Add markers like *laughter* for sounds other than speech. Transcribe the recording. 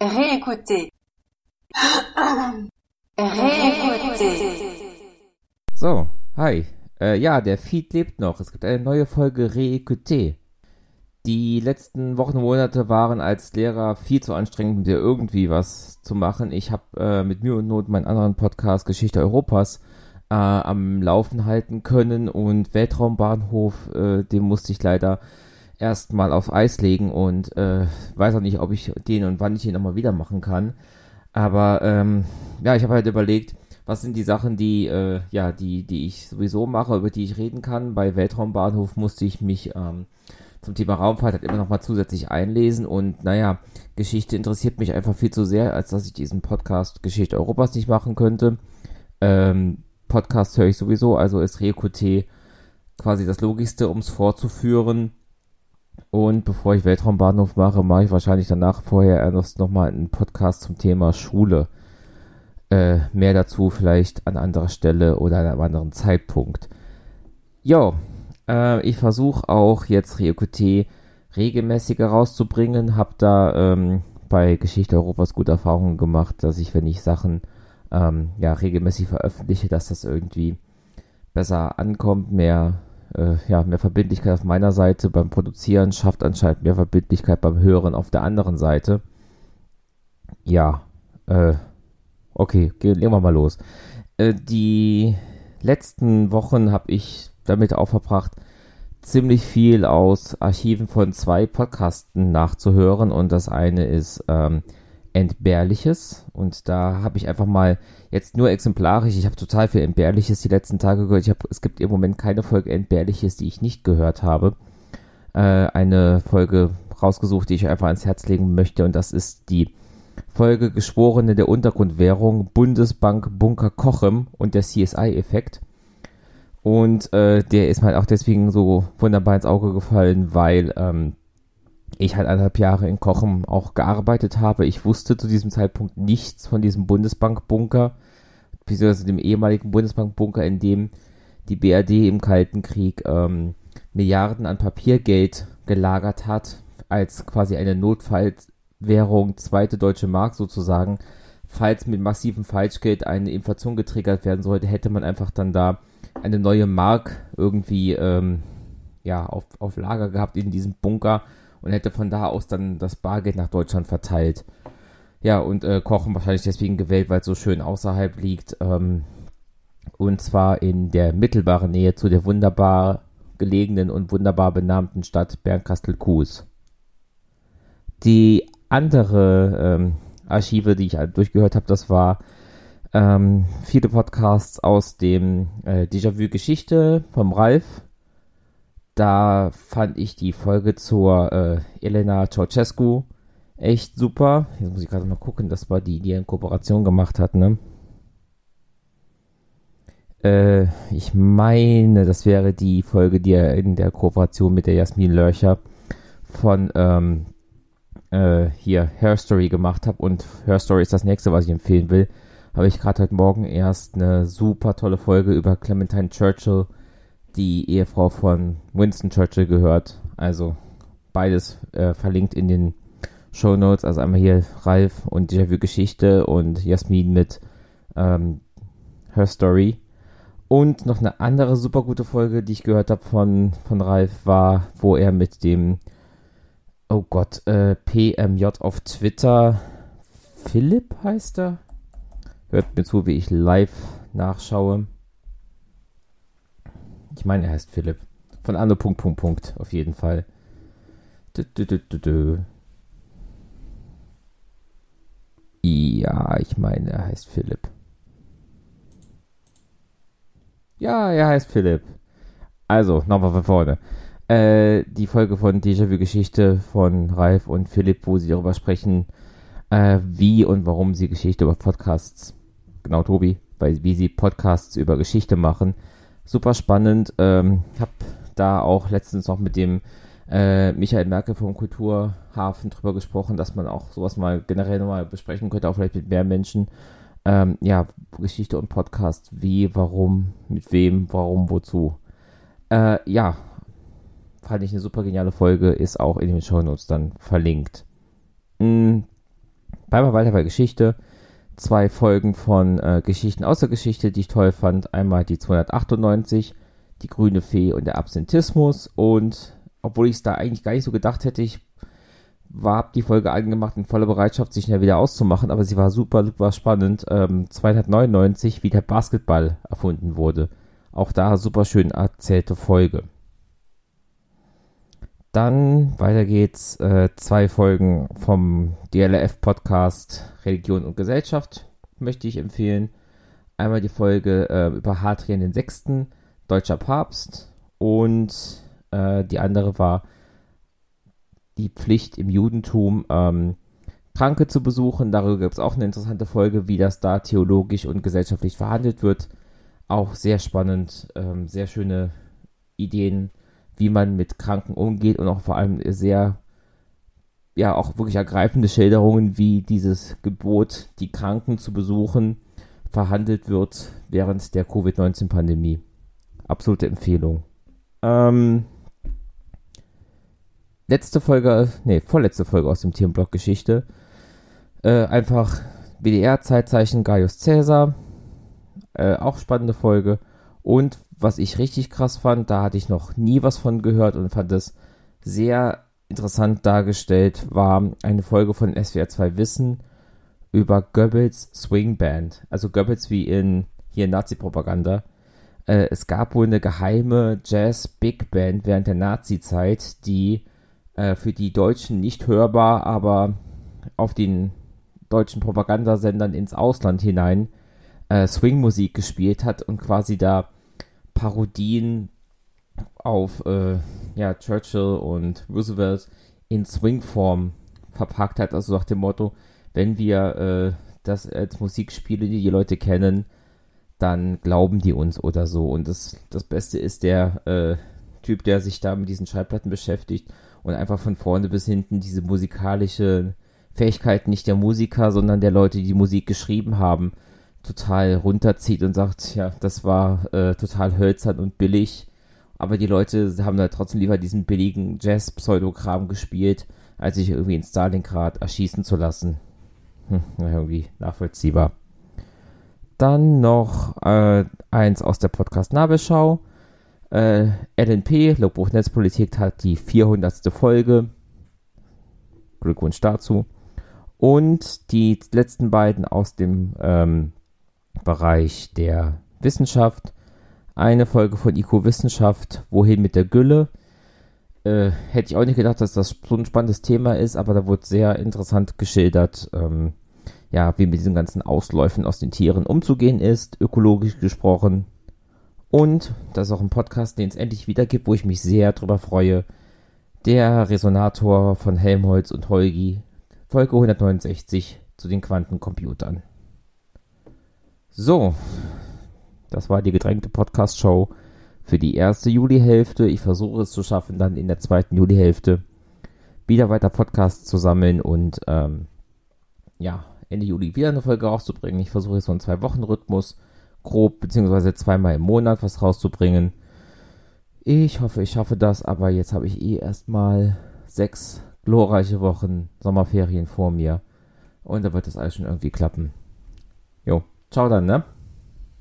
Réécouter. *coughs* Réécouter. So, hi. Äh, ja, der Feed lebt noch. Es gibt eine neue Folge Réécouter. Die letzten Wochen und Monate waren als Lehrer viel zu anstrengend, um dir irgendwie was zu machen. Ich habe äh, mit Mühe und Not meinen anderen Podcast Geschichte Europas äh, am Laufen halten können und Weltraumbahnhof, äh, den musste ich leider erstmal auf Eis legen und äh, weiß auch nicht, ob ich den und wann ich ihn nochmal wieder machen kann. Aber ähm, ja, ich habe halt überlegt, was sind die Sachen, die äh, ja, die, die ich sowieso mache, über die ich reden kann. Bei Weltraumbahnhof musste ich mich ähm, zum Thema Raumfahrt halt immer nochmal zusätzlich einlesen und naja, Geschichte interessiert mich einfach viel zu sehr, als dass ich diesen Podcast Geschichte Europas nicht machen könnte. Ähm, Podcast höre ich sowieso, also ist ReQT quasi das Logischste, um es fortzuführen. Und bevor ich Weltraumbahnhof mache, mache ich wahrscheinlich danach vorher erst nochmal einen Podcast zum Thema Schule. Äh, mehr dazu vielleicht an anderer Stelle oder an einem anderen Zeitpunkt. Jo, äh, ich versuche auch jetzt RioQT regelmäßiger rauszubringen. Hab da ähm, bei Geschichte Europas gute Erfahrungen gemacht, dass ich, wenn ich Sachen ähm, ja regelmäßig veröffentliche, dass das irgendwie besser ankommt, mehr äh, ja, mehr Verbindlichkeit auf meiner Seite beim Produzieren schafft anscheinend mehr Verbindlichkeit beim Hören auf der anderen Seite. Ja, äh, okay, gehen wir mal los. Äh, die letzten Wochen habe ich damit auch verbracht, ziemlich viel aus Archiven von zwei Podcasten nachzuhören und das eine ist ähm, Entbehrliches und da habe ich einfach mal jetzt nur exemplarisch, ich habe total viel Entbehrliches die letzten Tage gehört. Ich hab, es gibt im Moment keine Folge Entbehrliches, die ich nicht gehört habe. Äh, eine Folge rausgesucht, die ich einfach ans Herz legen möchte und das ist die Folge Geschworene der Untergrundwährung Bundesbank Bunker Kochem und der CSI-Effekt. Und äh, der ist mir halt auch deswegen so wunderbar ins Auge gefallen, weil ähm, ich halt anderthalb Jahre in Kochem auch gearbeitet habe. Ich wusste zu diesem Zeitpunkt nichts von diesem Bundesbankbunker, beziehungsweise dem ehemaligen Bundesbankbunker, in dem die BRD im Kalten Krieg ähm, Milliarden an Papiergeld gelagert hat, als quasi eine Notfallwährung, zweite deutsche Mark sozusagen. Falls mit massivem Falschgeld eine Inflation getriggert werden sollte, hätte man einfach dann da eine neue Mark irgendwie ähm, ja, auf, auf Lager gehabt in diesem Bunker und hätte von da aus dann das Bargeld nach Deutschland verteilt. Ja, und äh, Kochen wahrscheinlich deswegen gewählt, weil es so schön außerhalb liegt. Ähm, und zwar in der mittelbaren Nähe zu der wunderbar gelegenen und wunderbar benannten Stadt Bernkastel-Kues. Die andere ähm, Archive, die ich durchgehört habe, das war ähm, viele Podcasts aus dem äh, Déjà-vu-Geschichte vom Ralf da fand ich die Folge zur äh, Elena Ceausescu echt super. Jetzt muss ich gerade mal gucken, das war die, die in Kooperation gemacht hat, ne? Äh, ich meine, das wäre die Folge, die er in der Kooperation mit der Jasmin Lörcher von ähm, äh, hier Her Story gemacht hat. Und Her Story ist das nächste, was ich empfehlen will. Habe ich gerade heute Morgen erst eine super tolle Folge über Clementine Churchill die Ehefrau von Winston Churchill gehört. Also beides äh, verlinkt in den Show Notes. Also einmal hier Ralf und Déjà-vu Geschichte und Jasmin mit ähm, Her Story. Und noch eine andere super gute Folge, die ich gehört habe von, von Ralf, war, wo er mit dem, oh Gott, äh, PMJ auf Twitter, Philipp heißt er? Hört mir zu, wie ich live nachschaue. Ich meine, er heißt Philipp. Von Anno Punkt Punkt Punkt, auf jeden Fall. Du, du, du. Ja, ich meine, er heißt Philipp. Ja, er heißt Philipp. Also, nochmal von vorne. Äh, die Folge von Déjà-vu-Geschichte von Ralf und Philipp, wo sie darüber sprechen, äh, wie und warum sie Geschichte über Podcasts, genau Tobi, weil, wie sie Podcasts über Geschichte machen super spannend. Ähm, ich habe da auch letztens noch mit dem äh, Michael Merkel vom Kulturhafen drüber gesprochen, dass man auch sowas mal generell nochmal besprechen könnte, auch vielleicht mit mehr Menschen. Ähm, ja, Geschichte und Podcast, wie, warum, mit wem, warum, wozu. Äh, ja, fand ich eine super geniale Folge, ist auch in den Show Notes dann verlinkt. Mhm. bleiben wir weiter bei Geschichte. Zwei Folgen von äh, Geschichten aus der Geschichte, die ich toll fand. Einmal die 298, die grüne Fee und der Absentismus. Und obwohl ich es da eigentlich gar nicht so gedacht hätte, ich war die Folge angemacht in voller Bereitschaft, sich schnell wieder auszumachen, aber sie war super, super spannend. Ähm, 299, wie der Basketball erfunden wurde. Auch da super schön erzählte Folge. Dann weiter geht's. Äh, zwei Folgen vom DLF-Podcast Religion und Gesellschaft möchte ich empfehlen. Einmal die Folge äh, über Hadrian VI., deutscher Papst. Und äh, die andere war die Pflicht im Judentum, ähm, Kranke zu besuchen. Darüber gibt es auch eine interessante Folge, wie das da theologisch und gesellschaftlich verhandelt wird. Auch sehr spannend, ähm, sehr schöne Ideen wie man mit Kranken umgeht und auch vor allem sehr, ja, auch wirklich ergreifende Schilderungen, wie dieses Gebot, die Kranken zu besuchen, verhandelt wird während der Covid-19-Pandemie. Absolute Empfehlung. Ähm, letzte Folge, nee, vorletzte Folge aus dem Themenblock Geschichte. Äh, einfach WDR-Zeitzeichen Gaius Caesar. Äh, auch spannende Folge. Und was ich richtig krass fand, da hatte ich noch nie was von gehört und fand es sehr interessant dargestellt, war eine Folge von SWR 2 Wissen über Goebbels Swing Band. Also Goebbels wie in hier Nazi-Propaganda. Äh, es gab wohl eine geheime Jazz-Big Band während der Nazi-Zeit, die äh, für die Deutschen nicht hörbar, aber auf den deutschen Propagandasendern ins Ausland hinein äh, Swing-Musik gespielt hat und quasi da Parodien auf äh, ja, Churchill und Roosevelt in Swing-Form verpackt hat. Also nach dem Motto, wenn wir äh, das als Musik spielen, die die Leute kennen, dann glauben die uns oder so. Und das, das Beste ist der äh, Typ, der sich da mit diesen Schallplatten beschäftigt und einfach von vorne bis hinten diese musikalische Fähigkeit nicht der Musiker, sondern der Leute, die die Musik geschrieben haben, total runterzieht und sagt, ja, das war äh, total hölzern und billig. Aber die Leute haben da trotzdem lieber diesen billigen Jazz-Pseudokram gespielt, als sich irgendwie in Stalingrad erschießen zu lassen. Hm, irgendwie nachvollziehbar. Dann noch äh, eins aus der Podcast Nabelschau. Äh, LNP, Logbuch Netzpolitik, hat die 400. Folge. Glückwunsch dazu. Und die letzten beiden aus dem ähm, Bereich der Wissenschaft. Eine Folge von IQ Wissenschaft, Wohin mit der Gülle. Äh, hätte ich auch nicht gedacht, dass das so ein spannendes Thema ist, aber da wurde sehr interessant geschildert, ähm, ja, wie mit diesen ganzen Ausläufen aus den Tieren umzugehen ist, ökologisch gesprochen. Und das ist auch ein Podcast, den es endlich wieder gibt, wo ich mich sehr drüber freue. Der Resonator von Helmholtz und Holgi, Folge 169 zu den Quantencomputern. So, das war die gedrängte Podcast-Show für die erste Juli-Hälfte. Ich versuche es zu schaffen, dann in der zweiten Juli-Hälfte wieder weiter Podcasts zu sammeln und ähm, ja, Ende Juli wieder eine Folge rauszubringen. Ich versuche jetzt so einen Zwei-Wochen-Rhythmus grob, beziehungsweise zweimal im Monat was rauszubringen. Ich hoffe, ich schaffe das, aber jetzt habe ich eh erstmal sechs glorreiche Wochen Sommerferien vor mir und da wird das alles schon irgendwie klappen. Jo. Ciao dann, ne?